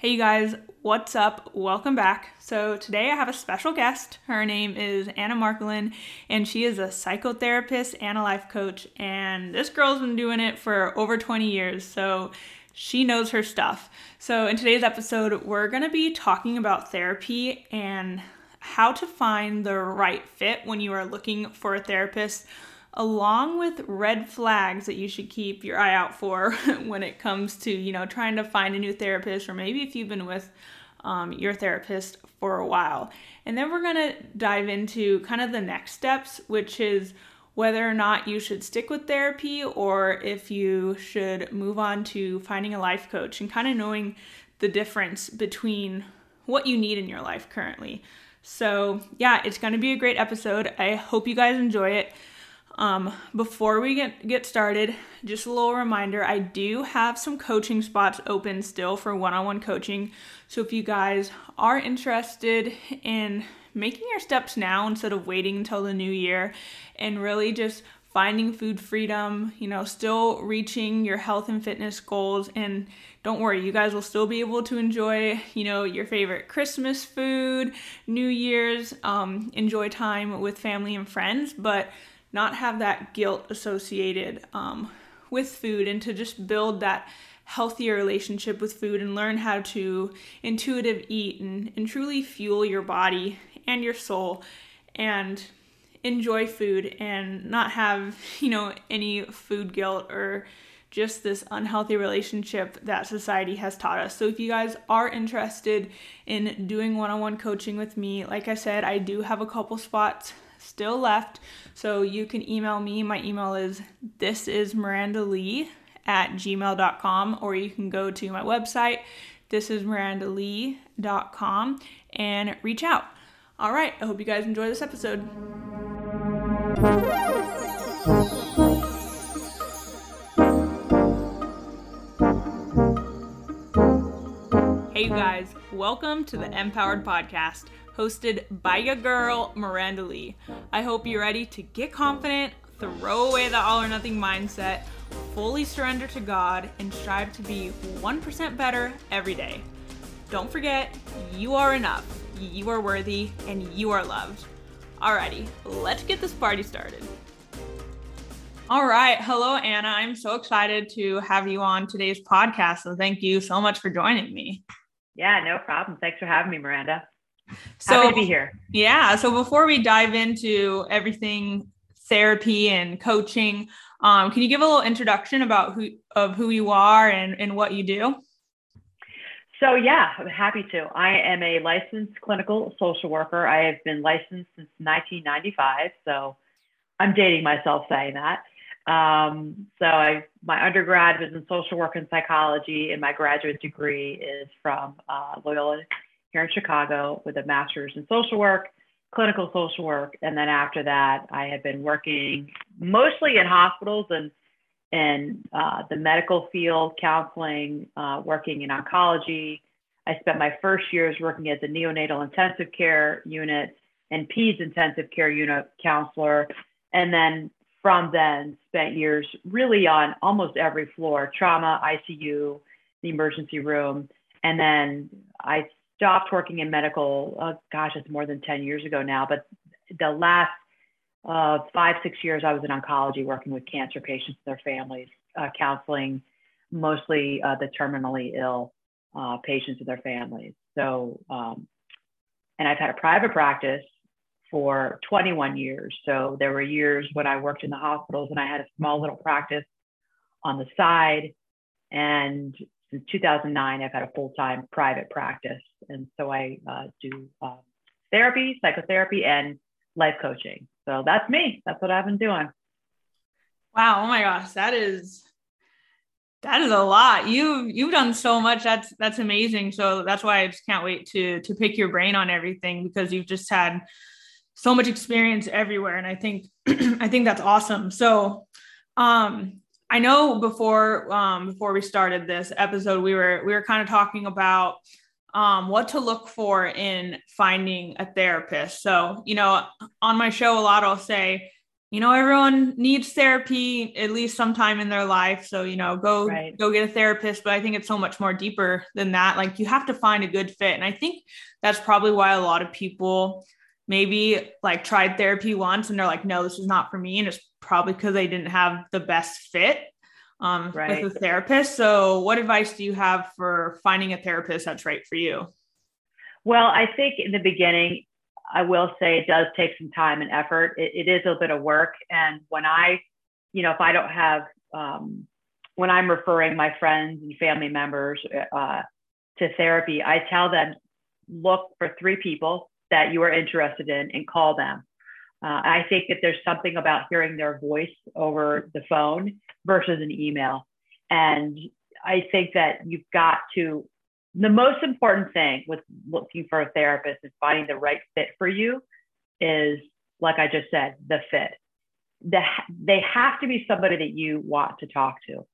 Hey you guys, what's up? Welcome back. So, today I have a special guest. Her name is Anna Marcolin, and she is a psychotherapist and a life coach. And this girl's been doing it for over 20 years, so she knows her stuff. So, in today's episode, we're going to be talking about therapy and how to find the right fit when you are looking for a therapist along with red flags that you should keep your eye out for when it comes to you know trying to find a new therapist or maybe if you've been with um, your therapist for a while. And then we're going to dive into kind of the next steps which is whether or not you should stick with therapy or if you should move on to finding a life coach and kind of knowing the difference between what you need in your life currently. So yeah it's going to be a great episode. I hope you guys enjoy it um, before we get, get started, just a little reminder I do have some coaching spots open still for one on one coaching. So if you guys are interested in making your steps now instead of waiting until the new year and really just finding food freedom, you know, still reaching your health and fitness goals. And don't worry, you guys will still be able to enjoy, you know, your favorite Christmas food, New Year's, um, enjoy time with family and friends. But not have that guilt associated um, with food and to just build that healthier relationship with food and learn how to intuitive eat and, and truly fuel your body and your soul and enjoy food and not have you know any food guilt or just this unhealthy relationship that society has taught us. So, if you guys are interested in doing one on one coaching with me, like I said, I do have a couple spots still left. So you can email me. My email is this is Miranda Lee at gmail.com or you can go to my website, this is mirandalee.com and reach out. All right, I hope you guys enjoy this episode. Hey, you guys, welcome to the Empowered Podcast hosted by your girl, Miranda Lee. I hope you're ready to get confident, throw away the all or nothing mindset, fully surrender to God, and strive to be 1% better every day. Don't forget, you are enough, you are worthy, and you are loved. Alrighty, let's get this party started. All right. Hello, Anna. I'm so excited to have you on today's podcast. So thank you so much for joining me. Yeah, no problem. Thanks for having me, Miranda. So Happy to be here. Yeah. So before we dive into everything therapy and coaching, um, can you give a little introduction about who of who you are and, and what you do? So yeah, I'm happy to. I am a licensed clinical social worker. I have been licensed since 1995. So I'm dating myself saying that. Um, so I, my undergrad was in social work and psychology, and my graduate degree is from uh, Loyola here in Chicago with a master's in social work, clinical social work. And then after that, I have been working mostly in hospitals and in uh, the medical field, counseling, uh, working in oncology. I spent my first years working at the neonatal intensive care unit and peds intensive care unit counselor. And then from then spent years really on almost every floor, trauma, ICU, the emergency room. And then I stopped working in medical, uh, gosh, it's more than 10 years ago now, but the last uh, five, six years, I was in oncology working with cancer patients and their families, uh, counseling mostly uh, the terminally ill uh, patients and their families. So, um, and I've had a private practice for 21 years. So there were years when I worked in the hospitals and I had a small little practice on the side. And since 2009, I've had a full time private practice. And so I uh, do uh, therapy, psychotherapy, and life coaching. So that's me. That's what I've been doing. Wow. Oh my gosh. That is. That is a lot. You've you've done so much. That's that's amazing. So that's why I just can't wait to to pick your brain on everything because you've just had so much experience everywhere and I think I think that's awesome. So um I know before um, before we started this episode, we were we were kind of talking about um, what to look for in finding a therapist. So you know, on my show, a lot I'll say you know everyone needs therapy at least sometime in their life so you know go right. go get a therapist but i think it's so much more deeper than that like you have to find a good fit and i think that's probably why a lot of people maybe like tried therapy once and they're like no this is not for me and it's probably because they didn't have the best fit um, right. with a therapist so what advice do you have for finding a therapist that's right for you well i think in the beginning I will say it does take some time and effort. It, it is a bit of work. And when I, you know, if I don't have, um, when I'm referring my friends and family members uh, to therapy, I tell them, look for three people that you are interested in and call them. Uh, I think that there's something about hearing their voice over the phone versus an email. And I think that you've got to the most important thing with looking for a therapist is finding the right fit for you is, like I just said, the fit. The, they have to be somebody that you want to talk to.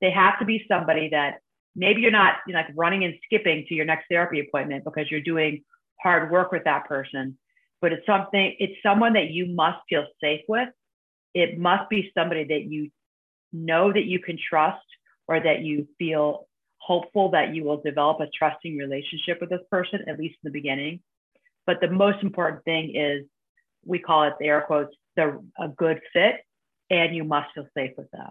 They have to be somebody that maybe you're not you like running and skipping to your next therapy appointment because you're doing hard work with that person, but it's something, it's someone that you must feel safe with. It must be somebody that you know that you can trust or that you feel hopeful that you will develop a trusting relationship with this person, at least in the beginning. But the most important thing is we call it the air quotes, the a good fit, and you must feel safe with them.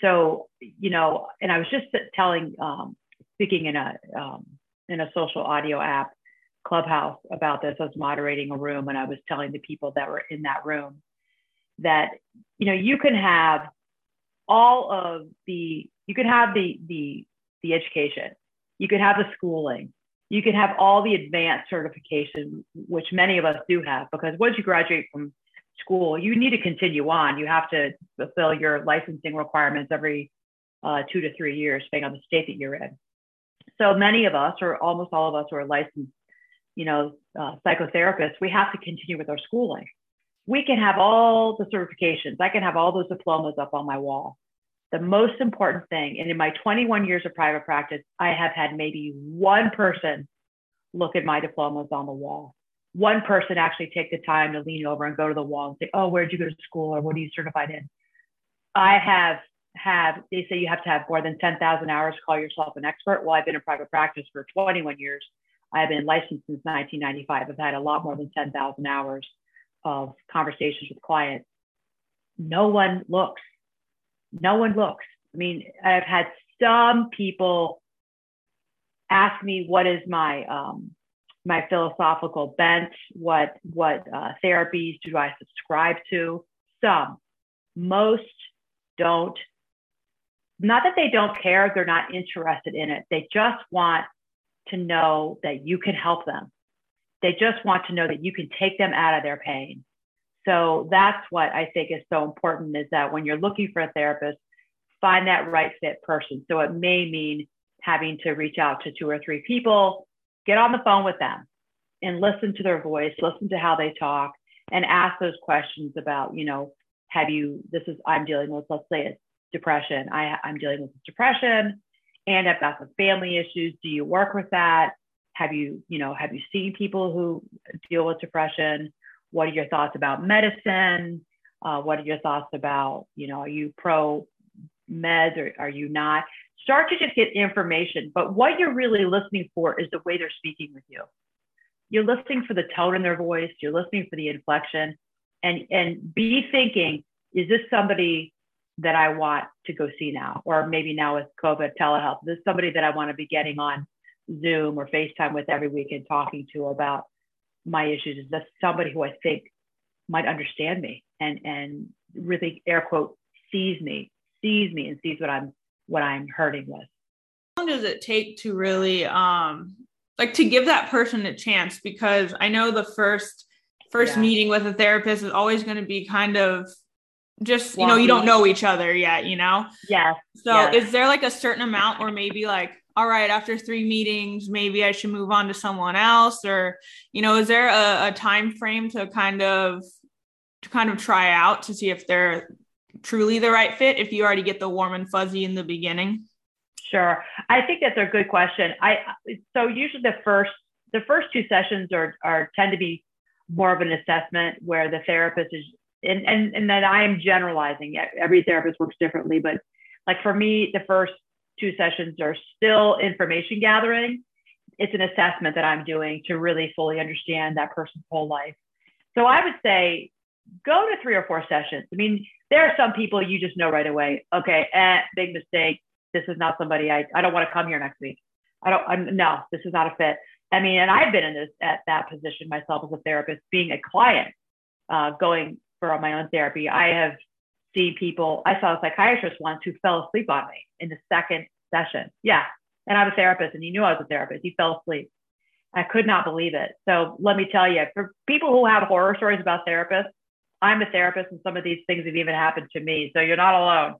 So, you know, and I was just telling, um, speaking in a um, in a social audio app, Clubhouse, about this. I was moderating a room, and I was telling the people that were in that room that you know you can have all of the you can have the the the education. You could have the schooling. You could have all the advanced certification, which many of us do have, because once you graduate from school, you need to continue on. You have to fulfill your licensing requirements every uh, two to three years, depending on the state that you're in. So many of us, or almost all of us, who are licensed, you know, uh, psychotherapists, we have to continue with our schooling. We can have all the certifications. I can have all those diplomas up on my wall the most important thing, and in my 21 years of private practice, I have had maybe one person look at my diplomas on the wall. One person actually take the time to lean over and go to the wall and say, "Oh, where'd you go to school, or what are you certified in?" I have have they say you have to have more than 10,000 hours to call yourself an expert. Well, I've been in private practice for 21 years. I've been licensed since 1995. I've had a lot more than 10,000 hours of conversations with clients. No one looks no one looks. I mean, I've had some people ask me what is my um, my philosophical bent, what what uh, therapies do I subscribe to? Some, most don't. Not that they don't care; they're not interested in it. They just want to know that you can help them. They just want to know that you can take them out of their pain. So that's what I think is so important is that when you're looking for a therapist, find that right fit person. So it may mean having to reach out to two or three people, get on the phone with them and listen to their voice, listen to how they talk, and ask those questions about, you know, have you, this is, I'm dealing with, let's say it's depression. I, I'm dealing with depression and I've got some family issues. Do you work with that? Have you, you know, have you seen people who deal with depression? What are your thoughts about medicine? Uh, what are your thoughts about, you know, are you pro meds or are you not? Start to just get information. But what you're really listening for is the way they're speaking with you. You're listening for the tone in their voice, you're listening for the inflection, and, and be thinking, is this somebody that I want to go see now? Or maybe now with COVID telehealth, this is somebody that I want to be getting on Zoom or FaceTime with every week and talking to about my issues is that somebody who I think might understand me and and really air quote sees me, sees me and sees what I'm what I'm hurting with. How long does it take to really um like to give that person a chance? Because I know the first first yeah. meeting with a therapist is always going to be kind of just you know you don't know each other yet you know yeah so yes. is there like a certain amount or maybe like all right, after three meetings, maybe I should move on to someone else? Or, you know, is there a, a time frame to kind of to kind of try out to see if they're truly the right fit if you already get the warm and fuzzy in the beginning? Sure. I think that's a good question. I so usually the first the first two sessions are are tend to be more of an assessment where the therapist is and, and, and that I am generalizing. Every therapist works differently, but like for me, the first two sessions are still information gathering. It's an assessment that I'm doing to really fully understand that person's whole life. So I would say go to three or four sessions. I mean, there are some people you just know right away. Okay, eh, big mistake. This is not somebody I, I don't want to come here next week. I don't, I'm, no, this is not a fit. I mean, and I've been in this at that position myself as a therapist, being a client, uh, going for my own therapy. I have seen people. I saw a psychiatrist once who fell asleep on me in the second session. Yeah, and I'm a therapist, and he knew I was a therapist. He fell asleep. I could not believe it. So let me tell you, for people who have horror stories about therapists, I'm a therapist, and some of these things have even happened to me. So you're not alone.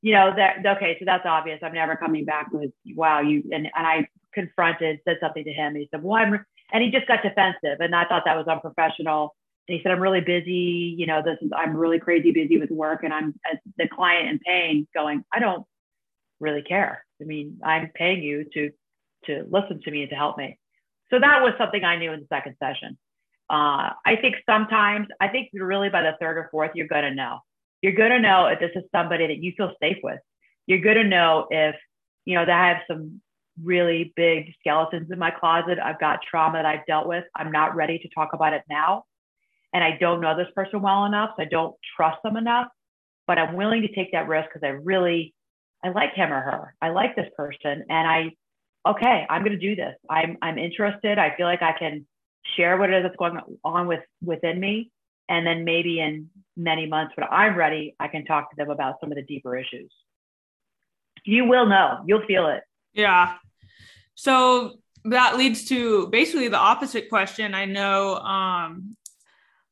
You know that. Okay, so that's obvious. I'm never coming back with wow. You and and I confronted, said something to him. He said, "Well, I'm," and he just got defensive, and I thought that was unprofessional. He said, "I'm really busy. You know, this is I'm really crazy busy with work, and I'm the client in pain, going, I don't really care. I mean, I'm paying you to to listen to me and to help me." So that was something I knew in the second session. Uh, I think sometimes, I think really by the third or fourth, you're going to know. You're going to know if this is somebody that you feel safe with. You're going to know if, you know, that I have some really big skeletons in my closet. I've got trauma that I've dealt with. I'm not ready to talk about it now. And I don't know this person well enough. So I don't trust them enough, but I'm willing to take that risk because I really, I like him or her. I like this person. And I, okay, I'm going to do this. I'm, I'm interested. I feel like I can share what it is that's going on with within me. And then maybe in many months when I'm ready, I can talk to them about some of the deeper issues. You will know. You'll feel it. Yeah. So that leads to basically the opposite question. I know, um,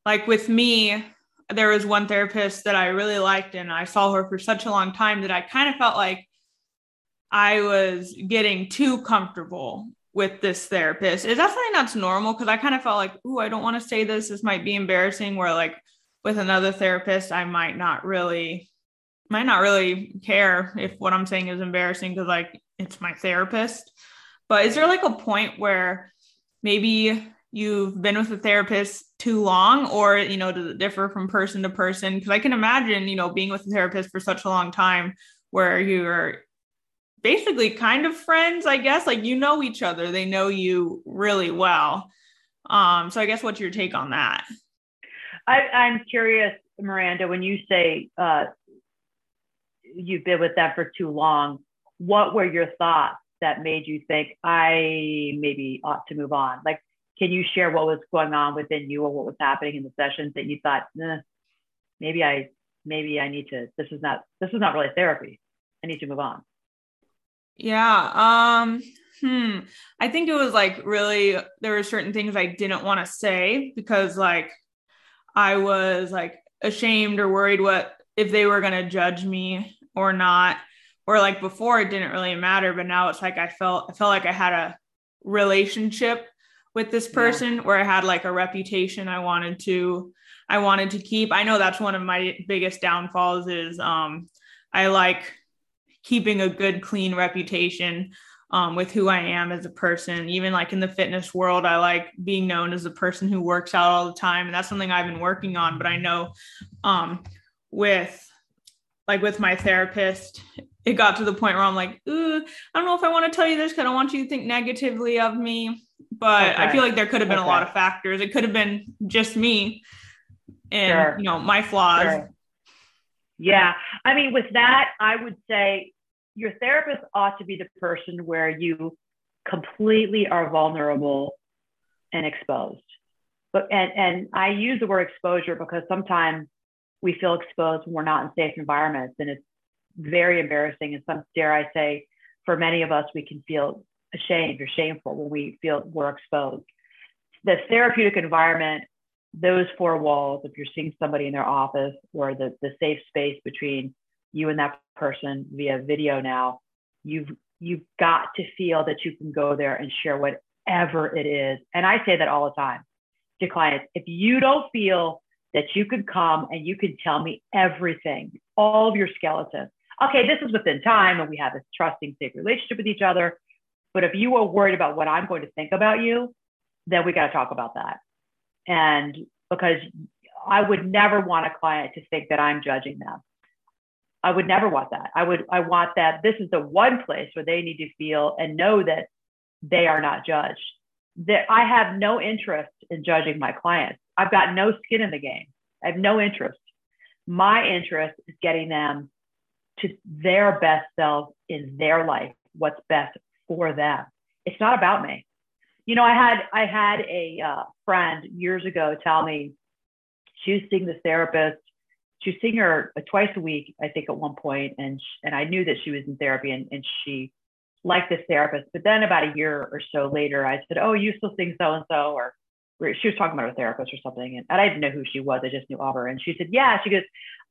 like with me, there was one therapist that I really liked, and I saw her for such a long time that I kind of felt like I was getting too comfortable with this therapist. Is that something that's normal? Because I kind of felt like, oh, I don't want to say this. This might be embarrassing. Where like with another therapist, I might not really might not really care if what I'm saying is embarrassing because like it's my therapist. But is there like a point where maybe you've been with a therapist too long or you know does it differ from person to person? Because i can imagine you know being with a therapist for such a long time where you're basically kind of friends i guess. Like you know each other. They know you really well. Um so i guess what's your take on that? I, i'm curious miranda when you say uh you've been with them for too long what were your thoughts that made you think I maybe ought to move on? Like, can you share what was going on within you or what was happening in the sessions that you thought, eh, maybe I, maybe I need to, this is not, this is not really therapy. I need to move on. Yeah. Um, hmm. I think it was like really, there were certain things I didn't want to say because like I was like ashamed or worried what if they were going to judge me or not or like before it didn't really matter but now it's like i felt i felt like i had a relationship with this person yeah. where i had like a reputation i wanted to i wanted to keep i know that's one of my biggest downfalls is um i like keeping a good clean reputation um, with who I am as a person. Even like in the fitness world, I like being known as a person who works out all the time. And that's something I've been working on. But I know um, with like with my therapist, it got to the point where I'm like, ooh, I don't know if I want to tell you this because I don't want you to think negatively of me. But okay. I feel like there could have been okay. a lot of factors. It could have been just me and sure. you know my flaws. Sure. Yeah, I mean, with that, I would say your therapist ought to be the person where you completely are vulnerable and exposed. But and and I use the word exposure because sometimes we feel exposed when we're not in safe environments, and it's very embarrassing. And some, dare I say, for many of us, we can feel ashamed or shameful when we feel we're exposed. The therapeutic environment, those four walls, if you're seeing somebody in their office or the, the safe space between you and that person via video now, you've you've got to feel that you can go there and share whatever it is. And I say that all the time to clients. If you don't feel that you can come and you can tell me everything, all of your skeletons, okay, this is within time and we have this trusting, safe relationship with each other. But if you are worried about what I'm going to think about you, then we got to talk about that. And because I would never want a client to think that I'm judging them. I would never want that. I would I want that this is the one place where they need to feel and know that they are not judged. That I have no interest in judging my clients. I've got no skin in the game. I have no interest. My interest is getting them to their best selves in their life, what's best for them. It's not about me. You know, I had I had a uh, friend years ago tell me she was seeing this therapist. She was seeing her uh, twice a week, I think, at one point, and and I knew that she was in therapy, and, and she liked this therapist. But then about a year or so later, I said, "Oh, you still seeing so and so?" Or she was talking about her therapist or something, and, and I didn't know who she was. I just knew her, and she said, "Yeah." She goes,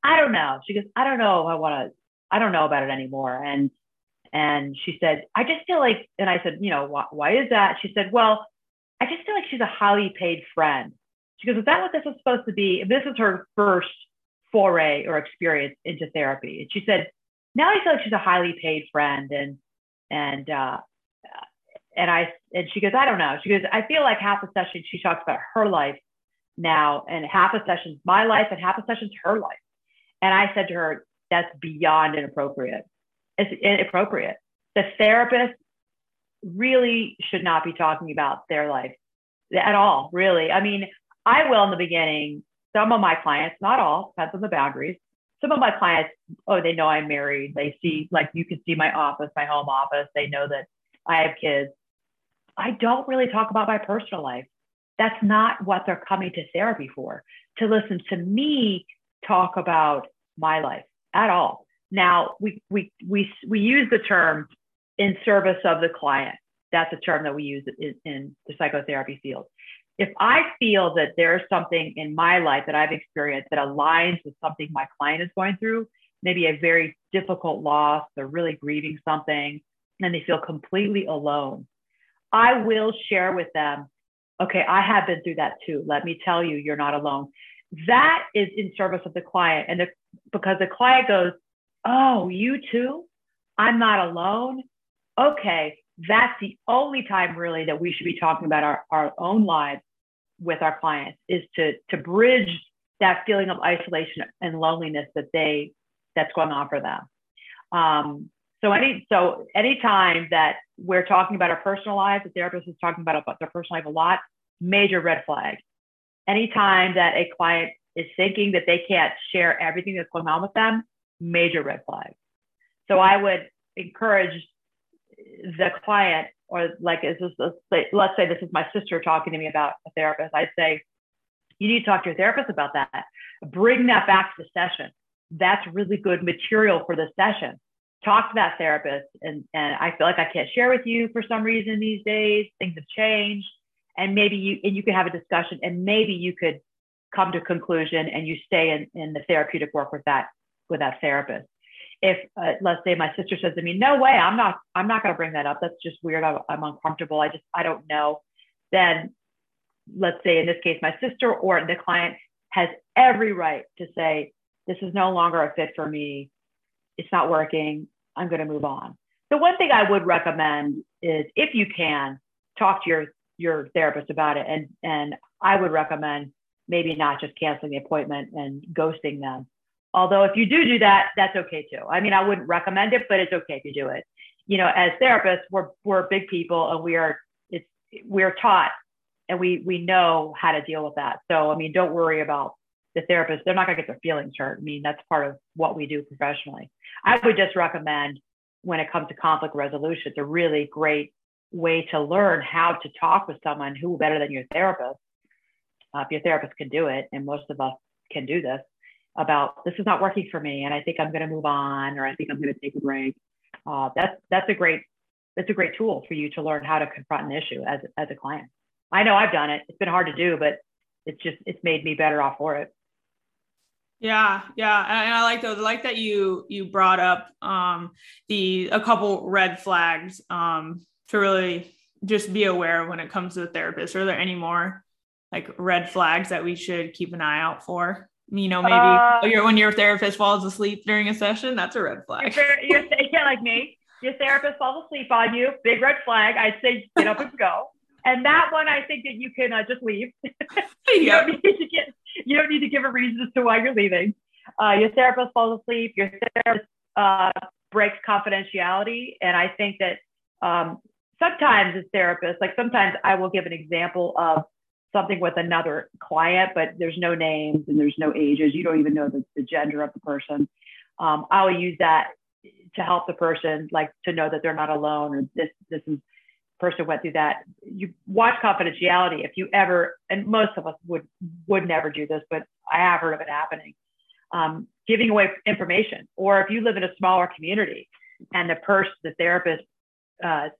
"I don't know." She goes, "I don't know I want to. I don't know about it anymore." And and she said, "I just feel like," and I said, "You know, why, why is that?" She said, "Well, I just feel like she's a highly paid friend." She goes, Is that what this is supposed to be? This is her first foray or experience into therapy. And she said, Now I feel like she's a highly paid friend. And, and, uh, and I, and she goes, I don't know. She goes, I feel like half a session she talks about her life now, and half a session's my life, and half a session's her life. And I said to her, That's beyond inappropriate. It's inappropriate. The therapist really should not be talking about their life at all, really. I mean, I will in the beginning. Some of my clients, not all, depends on the boundaries. Some of my clients, oh, they know I'm married. They see, like, you can see my office, my home office. They know that I have kids. I don't really talk about my personal life. That's not what they're coming to therapy for, to listen to me talk about my life at all. Now, we, we, we, we use the term in service of the client. That's a term that we use in, in the psychotherapy field if I feel that there's something in my life that I've experienced that aligns with something my client is going through, maybe a very difficult loss, they're really grieving something, and they feel completely alone, I will share with them, okay, I have been through that too. Let me tell you, you're not alone. That is in service of the client. And the, because the client goes, oh, you too? I'm not alone. Okay, that's the only time really that we should be talking about our, our own lives with our clients is to to bridge that feeling of isolation and loneliness that they that's going on for them. Um, so any so anytime that we're talking about our personal lives, the therapist is talking about, about their personal life a lot, major red flag. Anytime that a client is thinking that they can't share everything that's going on with them, major red flag. So I would encourage the client or like is this let's say this is my sister talking to me about a therapist. I'd say you need to talk to your therapist about that. Bring that back to the session. That's really good material for the session. Talk to that therapist and, and i feel like i can't share with you for some reason these days. Things have changed. And maybe you and you could have a discussion and maybe you could come to a conclusion and you stay in, in the therapeutic work with that with that therapist if uh, let's say my sister says to me, "No way, I'm not, I'm not going to bring that up. That's just weird. I'm, I'm uncomfortable. I just, I don't know." Then, let's say in this case, my sister or the client has every right to say, "This is no longer a fit for me. It's not working. I'm going to move on." The one thing I would recommend is, if you can, talk to your your therapist about it, and and I would recommend maybe not just canceling the appointment and ghosting them Although if you do do that, that's okay too. I mean, I wouldn't recommend it, but it's okay if you do it. You know, as therapists, we're we're big people and we are it's we're taught and we we know how to deal with that. So I mean, don't worry about the therapist. They're not gonna get their feelings hurt. I mean, that's part of what we do professionally. I would just recommend when it comes to conflict resolution, it's a really great way to learn how to talk with someone who better than your therapist. Uh, if your therapist can do it, and most of us can do this, about this is not working for me and I think I'm going to move on or I think I'm going to take a break. Uh, that's that's a great that's a great tool for you to learn how to confront an issue as as a client. I know I've done it. It's been hard to do, but it's just it's made me better off for it. Yeah, yeah, and I like those. I like that you you brought up um, the a couple red flags um, to really just be aware when it comes to the therapist. Are there any more like red flags that we should keep an eye out for? You know, maybe uh, your, when your therapist falls asleep during a session, that's a red flag. You're, you're, yeah, like me. Your therapist falls asleep on you, big red flag. I'd say get up and go. And that one, I think that you can uh, just leave. you don't need to get you don't need to give a reason as to why you're leaving. Uh, your therapist falls asleep. Your therapist uh, breaks confidentiality, and I think that um, sometimes as therapists, like sometimes I will give an example of something with another client, but there's no names and there's no ages. You don't even know the, the gender of the person. Um, I will use that to help the person, like to know that they're not alone or this this is person went through that. You watch confidentiality. If you ever, and most of us would would never do this, but I have heard of it happening. Um, giving away information, or if you live in a smaller community and the person, the therapist, uh,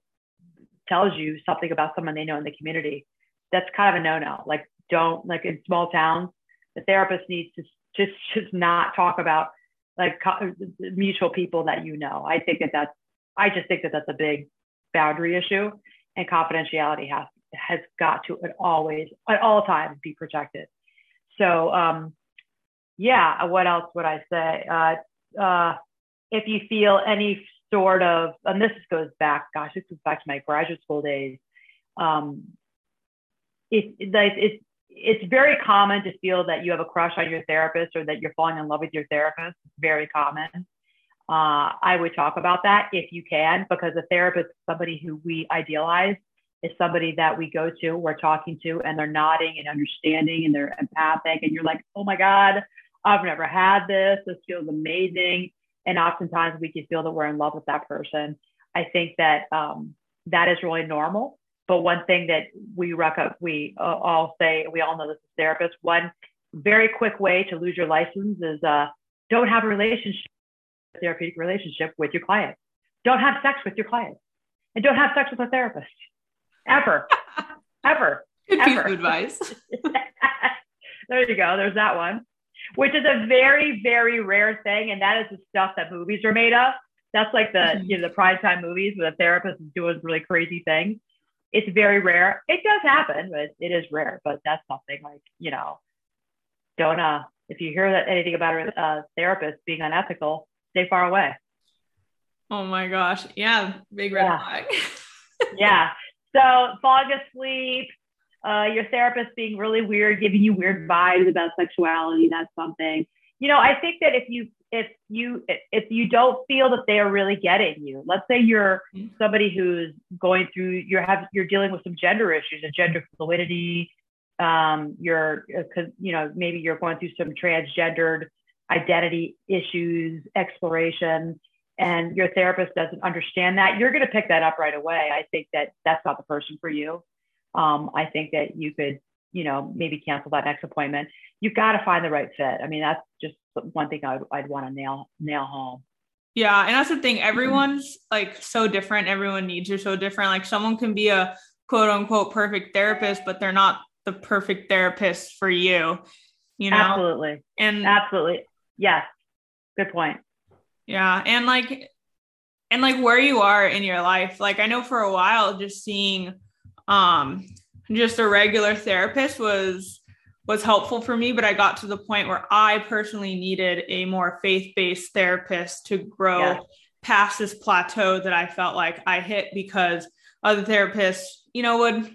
tells you something about someone they know in the community, that's kind of a no-no. Like, don't like in small towns, the therapist needs to just just not talk about like co- mutual people that you know. I think that that's I just think that that's a big boundary issue and confidentiality has has got to at always at all times be protected. So um, yeah, what else would I say? Uh, uh, if you feel any sort of, and this goes back, gosh, this goes back to my graduate school days. Um, it, it, it's it's very common to feel that you have a crush on your therapist or that you're falling in love with your therapist. very common. Uh, I would talk about that if you can, because a therapist is somebody who we idealize, is somebody that we go to, we're talking to, and they're nodding and understanding and they're empathic. And you're like, oh my God, I've never had this. This feels amazing. And oftentimes we can feel that we're in love with that person. I think that um, that is really normal. But one thing that we rec- we uh, all say, we all know this as therapists, one very quick way to lose your license is uh, don't have a relationship therapeutic relationship with your client. Don't have sex with your client. And don't have sex with a therapist. Ever. Ever. Good ever. piece of advice. there you go. There's that one, which is a very, very rare thing. And that is the stuff that movies are made of. That's like the, mm-hmm. you know, the prime time movies where the therapist is doing really crazy things. It's very rare. It does happen, but it is rare. But that's something like, you know, don't, uh, if you hear that anything about a uh, therapist being unethical, stay far away. Oh my gosh. Yeah. Big red yeah. flag. yeah. So falling asleep, uh, your therapist being really weird, giving you weird vibes about sexuality. That's something. You know, I think that if you if you if you don't feel that they are really getting you, let's say you're mm-hmm. somebody who's going through you're have you're dealing with some gender issues, a gender fluidity. Um, you're because uh, you know maybe you're going through some transgendered identity issues, exploration, and your therapist doesn't understand that, you're going to pick that up right away. I think that that's not the person for you. Um, I think that you could, you know, maybe cancel that next appointment. You've got to find the right fit. I mean, that's just one thing I'd, I'd want to nail nail home. Yeah, and that's the thing. Everyone's like so different. Everyone needs are so different. Like someone can be a quote unquote perfect therapist, but they're not the perfect therapist for you. You know, absolutely, and absolutely. Yes. Good point. Yeah. And like, and like where you are in your life. Like I know for a while just seeing um just a regular therapist was was helpful for me, but I got to the point where I personally needed a more faith-based therapist to grow yeah. past this plateau that I felt like I hit because other therapists, you know, would,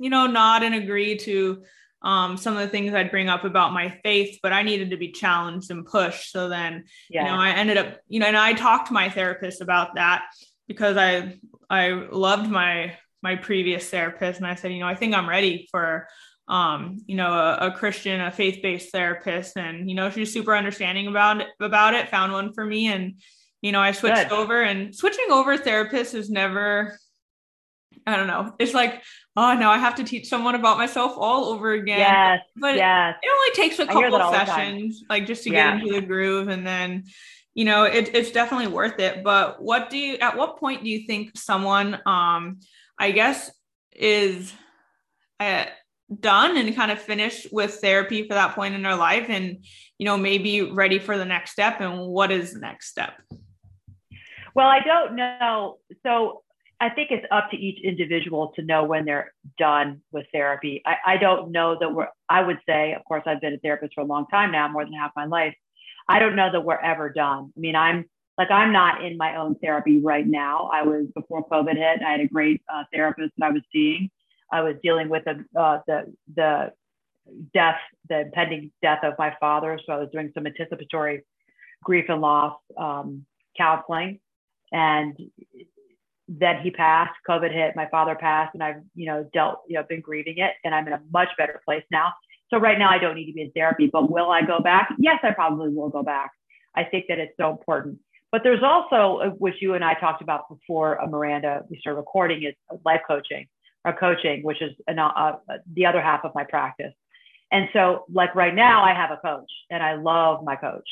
you know, nod and agree to um, some of the things I'd bring up about my faith, but I needed to be challenged and pushed. So then, yeah. you know, I ended up, you know, and I talked to my therapist about that because I I loved my my previous therapist, and I said, you know, I think I'm ready for um, you know, a, a Christian, a faith-based therapist, and you know, she's super understanding about it, about it. Found one for me, and you know, I switched Good. over. And switching over therapists is never I don't know. It's like, oh, now I have to teach someone about myself all over again. Yes, but yes. it only takes a couple of sessions, like just to yeah. get into the groove, and then, you know, it, it's definitely worth it. But what do you? At what point do you think someone, um, I guess, is uh, done and kind of finished with therapy for that point in their life, and you know, maybe ready for the next step? And what is the next step? Well, I don't know. So I think it's up to each individual to know when they're done with therapy. I, I don't know that we're, I would say, of course, I've been a therapist for a long time now, more than half my life. I don't know that we're ever done. I mean, I'm like, I'm not in my own therapy right now. I was before COVID hit, I had a great uh, therapist that I was seeing. I was dealing with the, uh, the, the death, the impending death of my father. So I was doing some anticipatory grief and loss um, counseling. And then he passed, COVID hit, my father passed, and I've, you know, dealt, you know, been grieving it, and I'm in a much better place now. So right now I don't need to be in therapy, but will I go back? Yes, I probably will go back. I think that it's so important. But there's also, uh, which you and I talked about before, uh, Miranda, we started recording, is life coaching or coaching, which is an, uh, uh, the other half of my practice. And so, like right now, I have a coach and I love my coach.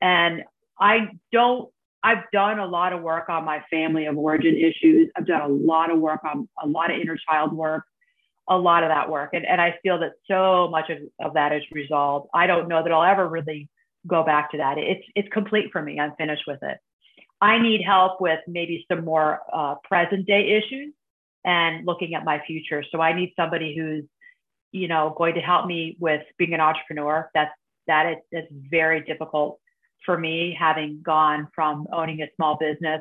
And I don't, I've done a lot of work on my family of origin issues. I've done a lot of work on a lot of inner child work, a lot of that work. And, and I feel that so much of, of that is resolved. I don't know that I'll ever really go back to that. It's, it's complete for me. I'm finished with it. I need help with maybe some more uh, present day issues and looking at my future. So I need somebody who's, you know, going to help me with being an entrepreneur. That's that is very difficult for me, having gone from owning a small business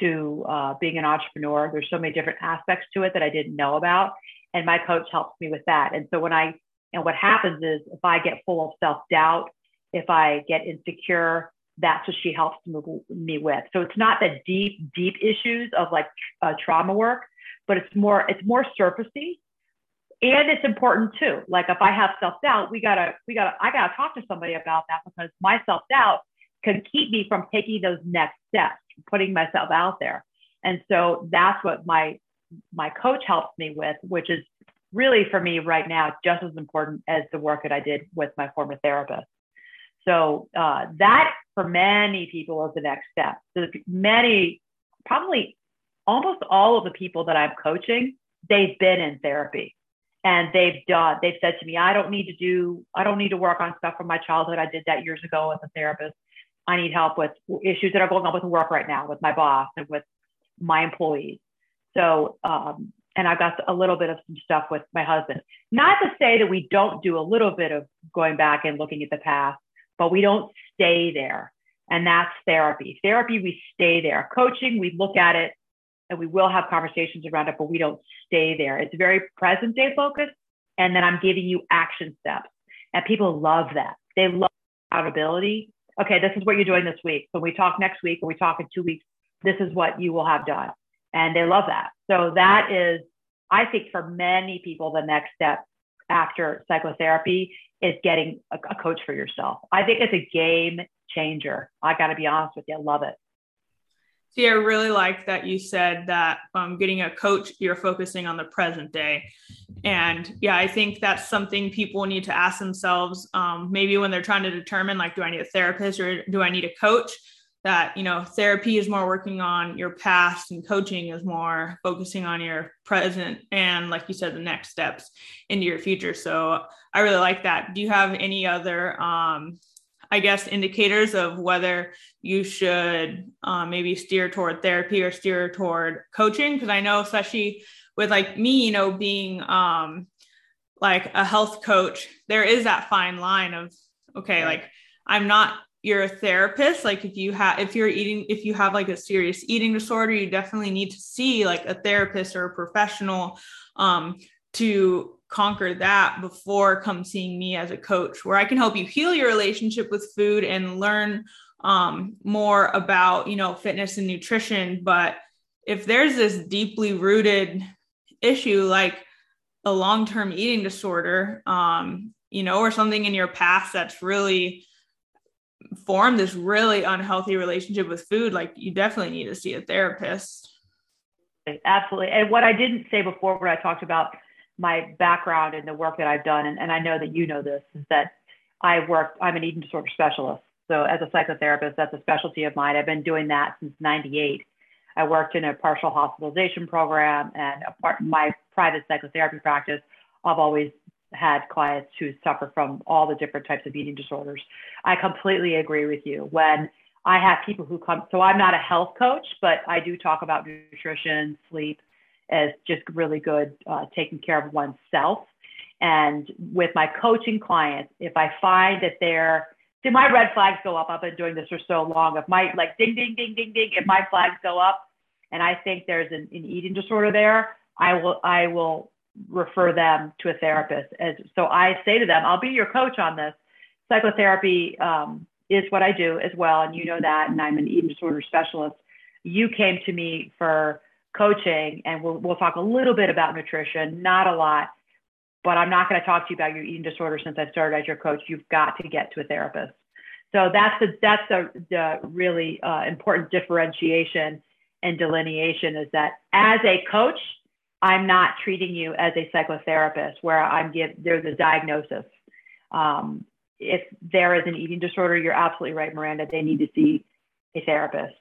to uh, being an entrepreneur. There's so many different aspects to it that I didn't know about, and my coach helps me with that. And so when I and what happens is if I get full of self doubt, if I get insecure, that's what she helps me with. So it's not the deep, deep issues of like uh, trauma work, but it's more it's more surfacey. And it's important too. Like if i have self-doubt we gotta we gotta i gotta talk to somebody about that because my self-doubt can keep me from taking those next steps putting myself out there. And so that's what my my coach helps me with which is really for me right now just as important as the work that i did with my former therapist so uh, that for many people is the next step so many probably almost all of the people that I'm coaching, they've been in therapy and they've done, they've said to me, I don't need to do, I don't need to work on stuff from my childhood. I did that years ago as a therapist. I need help with issues that are going on with work right now with my boss and with my employees. So, um, and I've got a little bit of some stuff with my husband. Not to say that we don't do a little bit of going back and looking at the past, but we don't stay there. And that's therapy. Therapy, we stay there. Coaching, we look at it and we will have conversations around it, but we don't stay there. It's very present day focused. And then I'm giving you action steps. And people love that. They love accountability. Okay, this is what you're doing this week. So we talk next week or we talk in two weeks, this is what you will have done. And they love that. So that is, I think for many people, the next step after psychotherapy is getting a, a coach for yourself. I think it's a game changer. I got to be honest with you. I love it. See, I really like that you said that um, getting a coach, you're focusing on the present day. And yeah, I think that's something people need to ask themselves um, maybe when they're trying to determine, like, do I need a therapist or do I need a coach? That, you know, therapy is more working on your past and coaching is more focusing on your present and, like you said, the next steps into your future. So I really like that. Do you have any other um, I guess, indicators of whether you should um, maybe steer toward therapy or steer toward coaching. Because I know, especially with like me, you know, being um, like a health coach, there is that fine line of, okay, like I'm not you're a therapist like if you have if you're eating if you have like a serious eating disorder you definitely need to see like a therapist or a professional um to conquer that before come seeing me as a coach where i can help you heal your relationship with food and learn um, more about you know fitness and nutrition. But if there's this deeply rooted issue like a long-term eating disorder um, you know or something in your past that's really formed this really unhealthy relationship with food like you definitely need to see a therapist absolutely and what i didn't say before when i talked about my background and the work that I've done, and, and I know that you know this, is that I work, I'm an eating disorder specialist. So as a psychotherapist, that's a specialty of mine. I've been doing that since 98. I worked in a partial hospitalization program and a part, my private psychotherapy practice. I've always had clients who suffer from all the different types of eating disorders. I completely agree with you. When I have people who come, so I'm not a health coach, but I do talk about nutrition, sleep, as just really good uh, taking care of oneself. And with my coaching clients, if I find that they're, see, my red flags go up. I've been doing this for so long. If my, like, ding, ding, ding, ding, ding, if my flags go up and I think there's an, an eating disorder there, I will, I will refer them to a therapist. As so, I say to them, "I'll be your coach on this." Psychotherapy um, is what I do as well, and you know that. And I'm an eating disorder specialist. You came to me for coaching, and we'll, we'll talk a little bit about nutrition, not a lot, but I'm not going to talk to you about your eating disorder since I started as your coach. You've got to get to a therapist. So that's the that's the, the really uh, important differentiation and delineation is that as a coach, I'm not treating you as a psychotherapist where I'm give there's a diagnosis. Um, if there is an eating disorder, you're absolutely right, Miranda. They need to see a therapist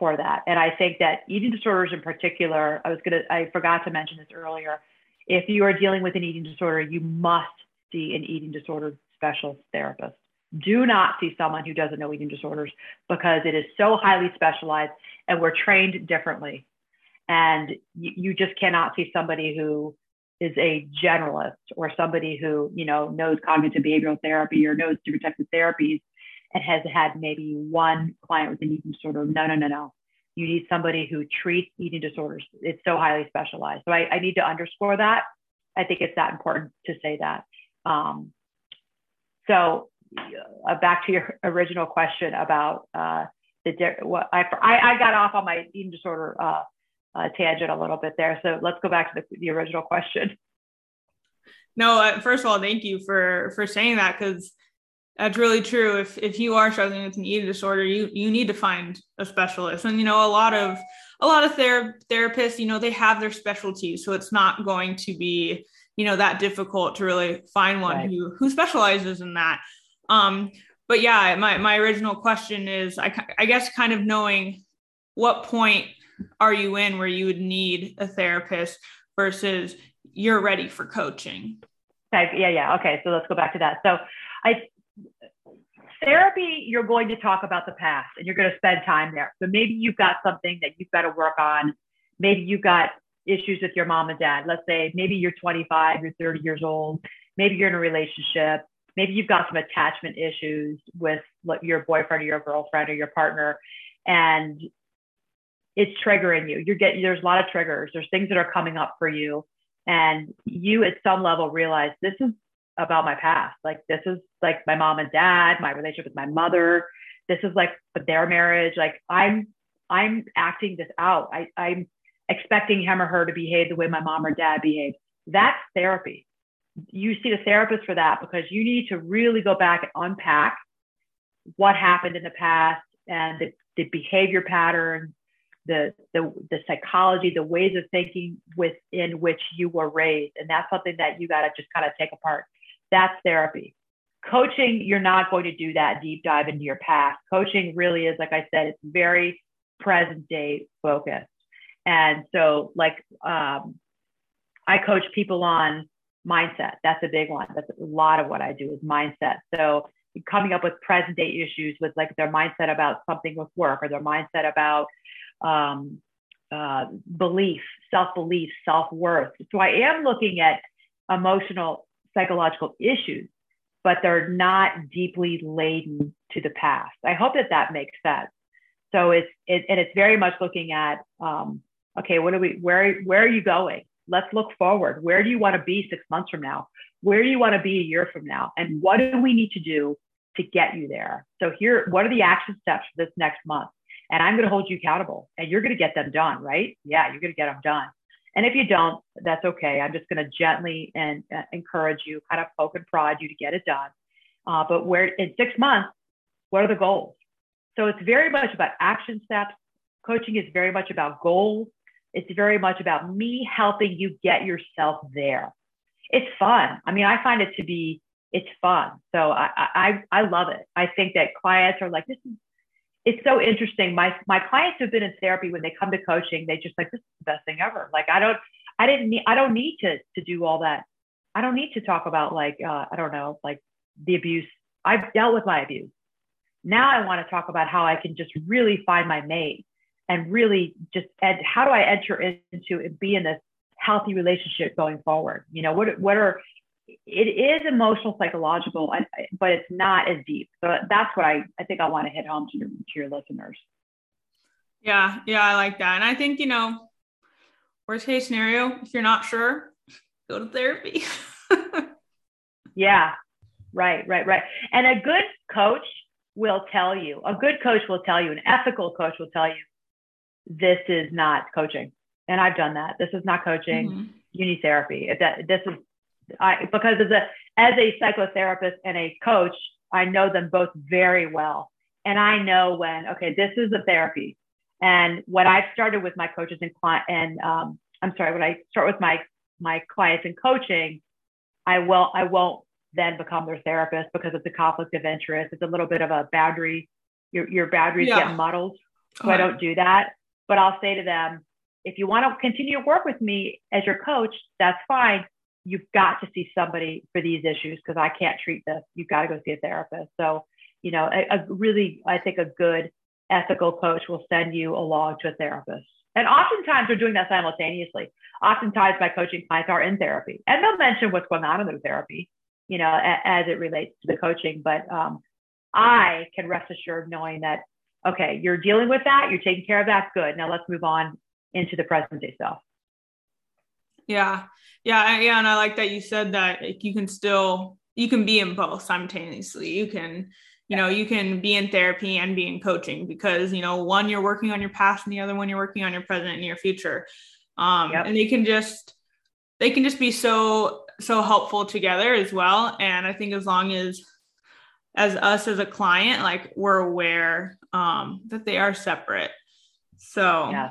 for that. And I think that eating disorders in particular, I was gonna I forgot to mention this earlier. If you are dealing with an eating disorder, you must see an eating disorder specialist therapist. Do not see someone who doesn't know eating disorders because it is so highly specialized and we're trained differently. And you, you just cannot see somebody who is a generalist or somebody who, you know, knows cognitive behavioral therapy or knows different types of therapies and has had maybe one client with an eating disorder. No, no, no, no. You need somebody who treats eating disorders. It's so highly specialized. So I, I need to underscore that. I think it's that important to say that. Um, so uh, back to your original question about uh, the what I, I, I got off on my eating disorder uh, uh, tangent a little bit there. So let's go back to the, the original question. No, uh, first of all, thank you for for saying that because that's really true. If if you are struggling with an eating disorder, you you need to find a specialist. And you know, a lot of a lot of ther- therapists, you know, they have their specialties, so it's not going to be you know that difficult to really find one right. who who specializes in that. Um, but yeah, my my original question is, I I guess kind of knowing what point are you in where you would need a therapist versus you're ready for coaching. Yeah. Yeah. Okay. So let's go back to that. So I therapy, you're going to talk about the past and you're going to spend time there. So maybe you've got something that you've got to work on. Maybe you've got issues with your mom and dad. Let's say maybe you're 25, you're 30 years old. Maybe you're in a relationship. Maybe you've got some attachment issues with your boyfriend or your girlfriend or your partner, and it's triggering you. You're getting there's a lot of triggers. There's things that are coming up for you, and you at some level realize this is about my past. Like this is like my mom and dad, my relationship with my mother. This is like their marriage. Like I'm I'm acting this out. I, I'm expecting him or her to behave the way my mom or dad behaved. That's therapy. You see the therapist for that because you need to really go back and unpack what happened in the past and the, the behavior patterns, the, the the psychology, the ways of thinking within which you were raised. And that's something that you got to just kind of take apart. That's therapy. Coaching, you're not going to do that deep dive into your past. Coaching really is, like I said, it's very present day focused. And so, like, um, I coach people on mindset. That's a big one. That's a lot of what I do is mindset. So, coming up with present day issues with like their mindset about something with work or their mindset about um, uh, belief, self belief, self worth. So, I am looking at emotional, psychological issues, but they're not deeply laden to the past. I hope that that makes sense. So it's it, and it's very much looking at um, okay, what are we, where, where are you going? Let's look forward. Where do you want to be six months from now? Where do you want to be a year from now? And what do we need to do to get you there? So here, what are the action steps for this next month? And I'm going to hold you accountable and you're going to get them done, right? Yeah, you're going to get them done. And if you don't, that's okay. I'm just going to gently and uh, encourage you, kind of poke and prod you to get it done. Uh, but where in six months, what are the goals? So it's very much about action steps. Coaching is very much about goals it's very much about me helping you get yourself there. It's fun. I mean, I find it to be, it's fun. So I, I, I love it. I think that clients are like, this is, it's so interesting. My, my clients who've been in therapy, when they come to coaching, they just like, this is the best thing ever. Like, I don't, I didn't need, I don't need to, to do all that. I don't need to talk about like, uh, I don't know, like the abuse. I've dealt with my abuse. Now I want to talk about how I can just really find my mate and really just ed- how do I enter into and be in this healthy relationship going forward? You know, what what are it is emotional, psychological, but it's not as deep. So that's what I, I think I want to hit home to your, to your listeners. Yeah, yeah, I like that. And I think, you know, worst case scenario, if you're not sure, go to therapy. yeah, right, right, right. And a good coach will tell you, a good coach will tell you, an ethical coach will tell you, this is not coaching. And I've done that. This is not coaching. Mm-hmm. You need therapy. if That this is I because as a as a psychotherapist and a coach, I know them both very well. And I know when, okay, this is a therapy. And what I've started with my coaches and client and um, I'm sorry, when I start with my my clients in coaching, I will I won't then become their therapist because it's a conflict of interest. It's a little bit of a boundary. Your your boundaries yeah. get muddled. So I don't do that. But I'll say to them, if you want to continue to work with me as your coach, that's fine. You've got to see somebody for these issues because I can't treat this. You've got to go see a therapist. So, you know, a, a really, I think a good ethical coach will send you along to a therapist. And oftentimes we're doing that simultaneously. Oftentimes my coaching clients are in therapy and they'll mention what's going on in their therapy, you know, a, as it relates to the coaching. But um, I can rest assured knowing that, okay, you're dealing with that, you're taking care of that, good. Now let's move on into the present day self. Yeah. Yeah. Yeah. And I like that you said that like, you can still, you can be in both simultaneously. You can, you know you can be in therapy and be in coaching because you know one you're working on your past and the other one you're working on your present and your future um yep. and they can just they can just be so so helpful together as well and i think as long as as us as a client like we're aware um that they are separate so yeah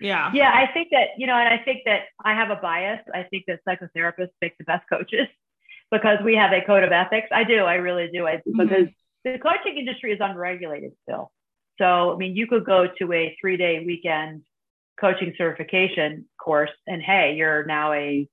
yeah yeah i think that you know and i think that i have a bias i think that psychotherapists make the best coaches because we have a code of ethics i do i really do I, mm-hmm. because the coaching industry is unregulated still. So, I mean, you could go to a three day weekend coaching certification course and hey, you're now a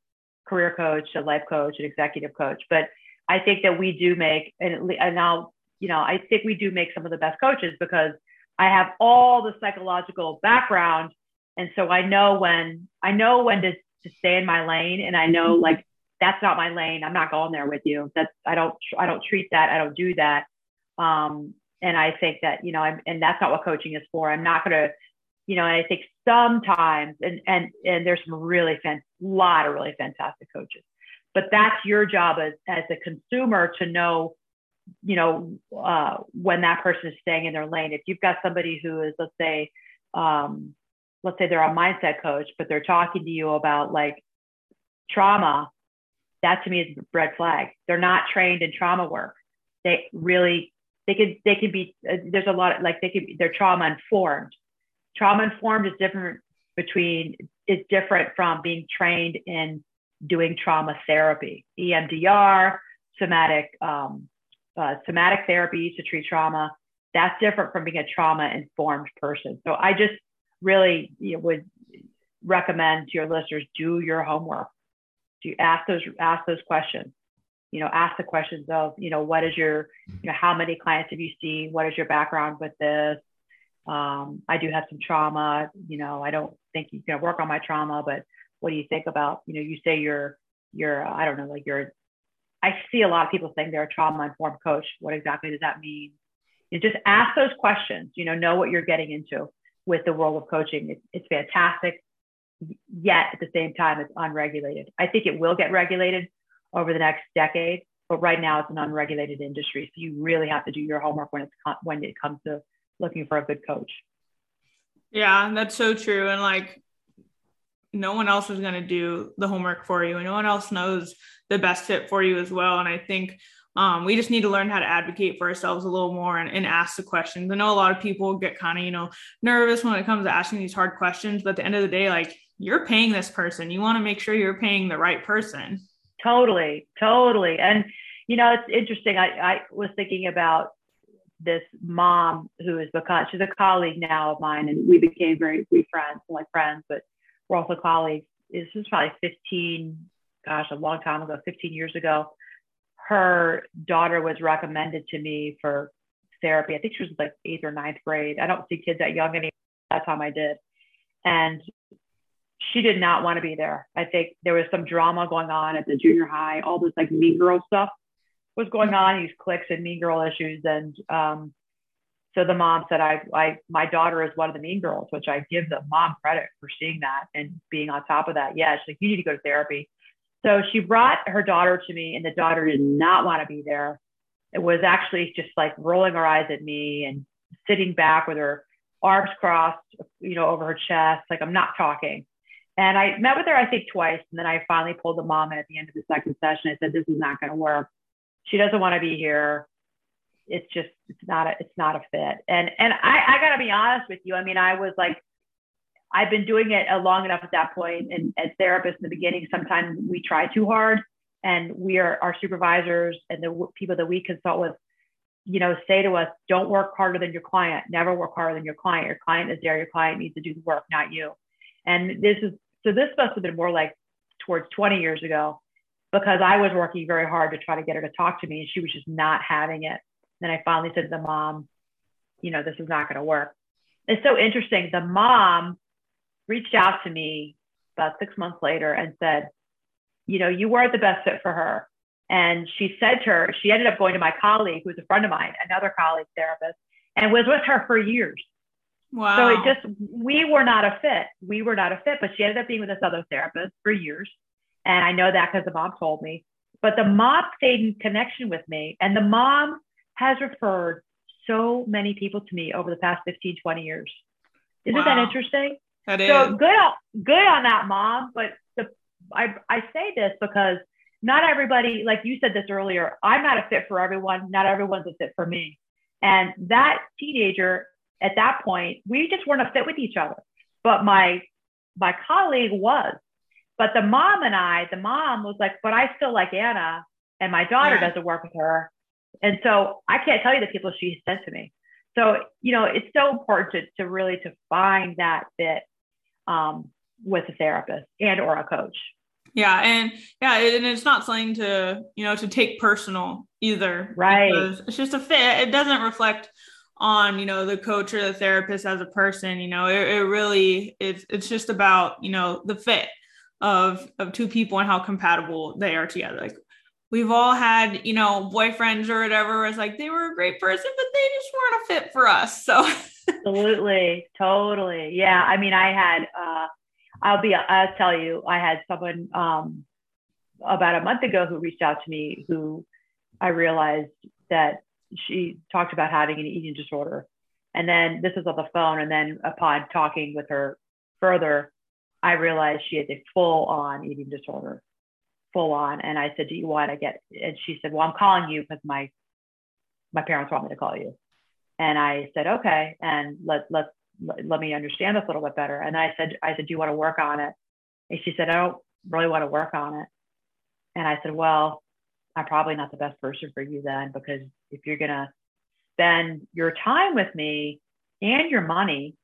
career coach, a life coach, an executive coach. But I think that we do make, and, and now, you know, I think we do make some of the best coaches because I have all the psychological background. And so I know when, I know when to, to stay in my lane and I know like, that's not my lane. I'm not going there with you. That's, I don't, I don't treat that. I don't do that. Um, and I think that, you know, I'm, and that's not what coaching is for. I'm not to, you know, and I think sometimes, and, and, and there's some really, fan, lot of really fantastic coaches, but that's your job as, as a consumer to know, you know, uh, when that person is staying in their lane. If you've got somebody who is, let's say, um, let's say they're a mindset coach, but they're talking to you about like trauma, that to me is a red flag. They're not trained in trauma work. They really they could they could be uh, there's a lot of, like they could they're trauma informed trauma informed is different between is different from being trained in doing trauma therapy emdr somatic um, uh, somatic therapy to treat trauma that's different from being a trauma informed person so i just really you know, would recommend to your listeners do your homework do you ask those ask those questions you know, ask the questions of, you know, what is your, you know, how many clients have you seen? What is your background with this? Um, I do have some trauma. You know, I don't think you can work on my trauma, but what do you think about, you know, you say you're, you're, I don't know, like you're, I see a lot of people saying they're a trauma informed coach. What exactly does that mean? You just ask those questions, you know, know what you're getting into with the world of coaching. It's, it's fantastic. Yet at the same time, it's unregulated. I think it will get regulated over the next decade. But right now, it's an unregulated industry, so you really have to do your homework when it's when it comes to looking for a good coach. Yeah, that's so true. And like, no one else is going to do the homework for you, and no one else knows the best fit for you as well. And I think um, we just need to learn how to advocate for ourselves a little more and, and ask the questions. I know a lot of people get kind of, you know, nervous when it comes to asking these hard questions, but at the end of the day, like you're paying this person, you want to make sure you're paying the right person. Totally, totally. And you know, it's interesting. I, I was thinking about this mom who is because she's a colleague now of mine, and we became very we friends, like friends, but we're also colleagues. This was probably 15, gosh, a long time ago, 15 years ago. Her daughter was recommended to me for therapy. I think she was like eighth or ninth grade. I don't see kids that young anymore. That time I did. And she did not want to be there. I think there was some drama going on at the junior high, all this like mean girl stuff was going on, these cliques and mean girl issues. And um, so the mom said, I, I, my daughter is one of the mean girls, which I give the mom credit for seeing that and being on top of that. Yeah, she's like, you need to go to therapy. So she brought her daughter to me, and the daughter did not want to be there. It was actually just like rolling her eyes at me and sitting back with her arms crossed, you know, over her chest, like I'm not talking. And I met with her, I think, twice. And then I finally pulled the mom in at the end of the second session. I said, This is not going to work. She doesn't want to be here. It's just, it's not a, it's not a fit. And, and I, I got to be honest with you. I mean, I was like, I've been doing it long enough at that point, and as therapists in the beginning, sometimes we try too hard, and we are our supervisors and the people that we consult with, you know, say to us, "Don't work harder than your client. Never work harder than your client. Your client is there. Your client needs to do the work, not you." And this is so. This must have been more like towards 20 years ago, because I was working very hard to try to get her to talk to me, and she was just not having it. Then I finally said to the mom, "You know, this is not going to work." It's so interesting. The mom reached out to me about six months later and said, you know, you weren't the best fit for her. And she said to her, she ended up going to my colleague, who's a friend of mine, another colleague therapist, and was with her for years. Wow. So it just, we were not a fit. We were not a fit, but she ended up being with this other therapist for years. And I know that because the mom told me. But the mom stayed in connection with me. And the mom has referred so many people to me over the past 15, 20 years. Isn't wow. that interesting? That is. So good on, good on that, mom. But the, I, I say this because not everybody, like you said this earlier, I'm not a fit for everyone. Not everyone's a fit for me. And that teenager at that point, we just weren't a fit with each other. But my my colleague was. But the mom and I, the mom was like, but I still like Anna, and my daughter yeah. doesn't work with her. And so I can't tell you the people she sent to me. So, you know, it's so important to, to really to find that fit um, with a therapist and or a coach. Yeah, and yeah, and it's not something to you know to take personal either. Right. It's just a fit. It doesn't reflect on you know the coach or the therapist as a person. You know, it, it really it's it's just about you know the fit of of two people and how compatible they are together. Like we've all had you know boyfriends or whatever. It's like they were a great person, but they just weren't a fit for us. So. Absolutely. Totally. Yeah. I mean, I had, uh, I'll be, I'll tell you, I had someone um, about a month ago who reached out to me who I realized that she talked about having an eating disorder. And then this was on the phone. And then upon talking with her further, I realized she had a full on eating disorder, full on. And I said, Do you want to get, and she said, Well, I'm calling you because my, my parents want me to call you. And I said, okay, and let let let me understand this a little bit better. And I said, I said, do you want to work on it? And she said, I don't really want to work on it. And I said, well, I'm probably not the best person for you then, because if you're gonna spend your time with me and your money,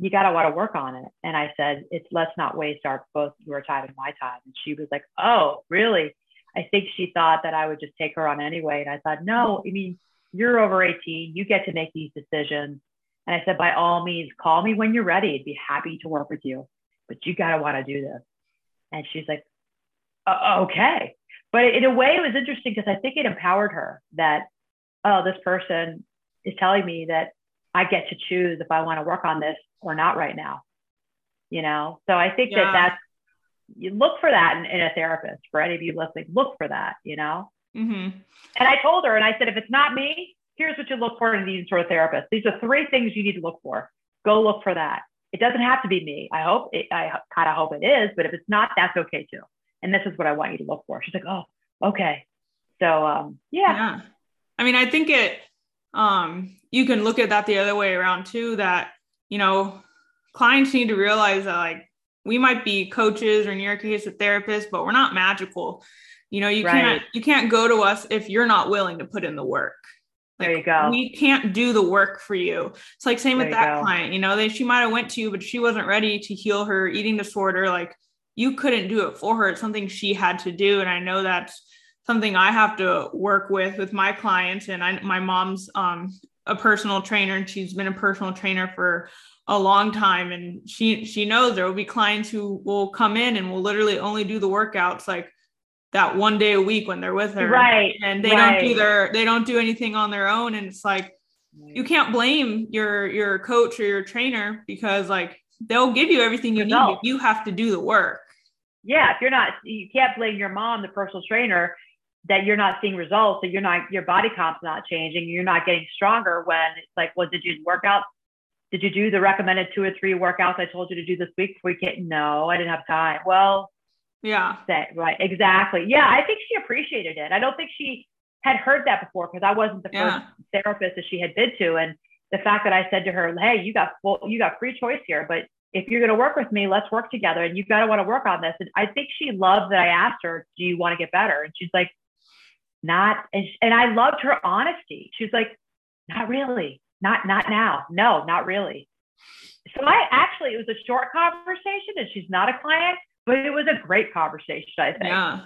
you gotta want to work on it. And I said, it's let's not waste our both your time and my time. And she was like, oh, really? I think she thought that I would just take her on anyway. And I thought, no, I mean, you're over 18, you get to make these decisions. And I said, by all means, call me when you're ready. I'd be happy to work with you, but you got to want to do this. And she's like, okay. But in a way, it was interesting because I think it empowered her that, oh, this person is telling me that I get to choose if I want to work on this or not right now. You know, so I think yeah. that that's, you look for that in, in, a therapist for any of you listening, look for that, you know? Mm-hmm. And I told her, and I said, if it's not me, here's what you look for in these sort of therapists. These are three things you need to look for. Go look for that. It doesn't have to be me. I hope it, I kind of hope it is, but if it's not, that's okay too. And this is what I want you to look for. She's like, oh, okay. So um, yeah. yeah. I mean, I think it. Um, you can look at that the other way around too. That you know, clients need to realize that like we might be coaches or in your case a therapist, but we're not magical. You know, you right. can't you can't go to us if you're not willing to put in the work. Like, there you go. We can't do the work for you. It's like same there with that go. client. You know, they she might have went to you, but she wasn't ready to heal her eating disorder. Like you couldn't do it for her. It's something she had to do. And I know that's something I have to work with with my clients. And I, my mom's um, a personal trainer, and she's been a personal trainer for a long time. And she she knows there will be clients who will come in and will literally only do the workouts like that one day a week when they're with her right and they right. don't do their they don't do anything on their own and it's like you can't blame your your coach or your trainer because like they'll give you everything you need but you have to do the work yeah, if you're not, you can't blame your mom, the personal trainer, that you're not seeing results, that you're not, your body comp's not changing, you're not getting stronger when it's like, well, did you work out? Did you do the recommended two or three workouts I told you to do this week before you get? No, I didn't have time. Well, yeah, that, right, exactly. Yeah, I think she appreciated it. I don't think she had heard that before because I wasn't the yeah. first therapist that she had been to, and the fact that I said to her, "Hey, you got full, you got free choice here, but if you're going to work with me, let's work together, and you've got to want to work on this." And I think she loved that I asked her, "Do you want to get better?" And she's like, "Not," and, and I loved her honesty. She's like, "Not really, not not now, no, not really." So I actually, it was a short conversation, and she's not a client, but it was a great conversation. I think. Yeah.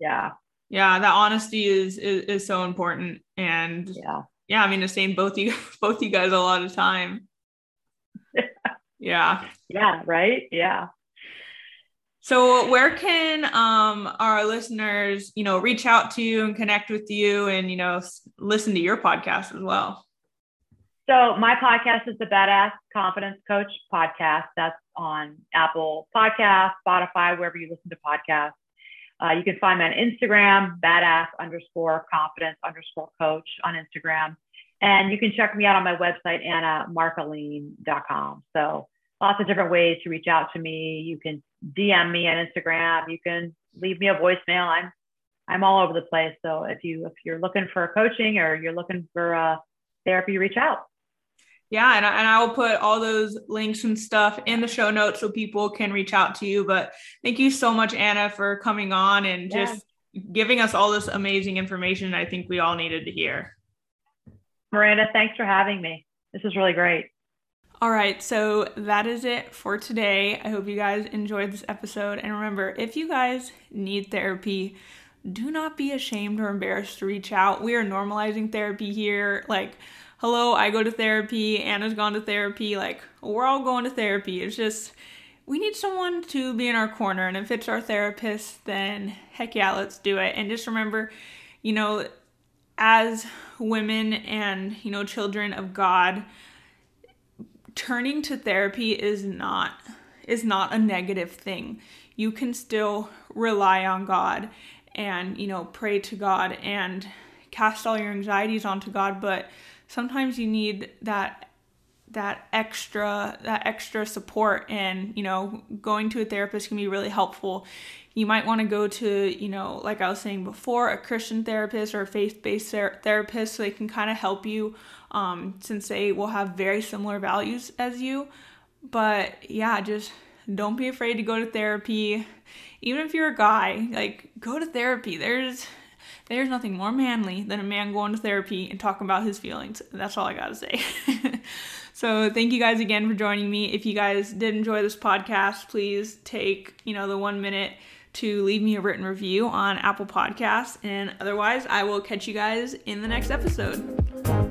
Yeah. Yeah, that honesty is, is is so important, and yeah yeah, I mean, the same both you both you guys a lot of time. yeah. Yeah, right? Yeah. So where can um our listeners, you know, reach out to you and connect with you and, you know, listen to your podcast as well? So my podcast is the Badass Confidence Coach podcast. That's on Apple Podcast, Spotify, wherever you listen to podcasts. Uh, you can find me on Instagram, badass underscore confidence underscore coach on Instagram. And you can check me out on my website, annamarcolin.com. So lots of different ways to reach out to me. You can DM me on Instagram. You can leave me a voicemail. I'm I'm all over the place. So if you if you're looking for coaching or you're looking for uh, therapy, reach out. Yeah, and I, and I will put all those links and stuff in the show notes so people can reach out to you. But thank you so much, Anna, for coming on and yeah. just giving us all this amazing information I think we all needed to hear. Miranda, thanks for having me. This is really great. All right, so that is it for today. I hope you guys enjoyed this episode. And remember, if you guys need therapy, do not be ashamed or embarrassed to reach out. We are normalizing therapy here. Like, hello, I go to therapy, Anna's gone to therapy, like we're all going to therapy. It's just we need someone to be in our corner and if it's our therapist, then heck yeah, let's do it. And just remember, you know, as women and, you know, children of God, turning to therapy is not is not a negative thing. You can still rely on God and, you know, pray to God and cast all your anxieties onto God, but sometimes you need that that extra that extra support and you know going to a therapist can be really helpful you might want to go to you know like i was saying before a christian therapist or a faith-based ther- therapist so they can kind of help you um, since they will have very similar values as you but yeah just don't be afraid to go to therapy even if you're a guy like go to therapy there's there's nothing more manly than a man going to therapy and talking about his feelings. That's all I got to say. so, thank you guys again for joining me. If you guys did enjoy this podcast, please take, you know, the 1 minute to leave me a written review on Apple Podcasts and otherwise, I will catch you guys in the next episode.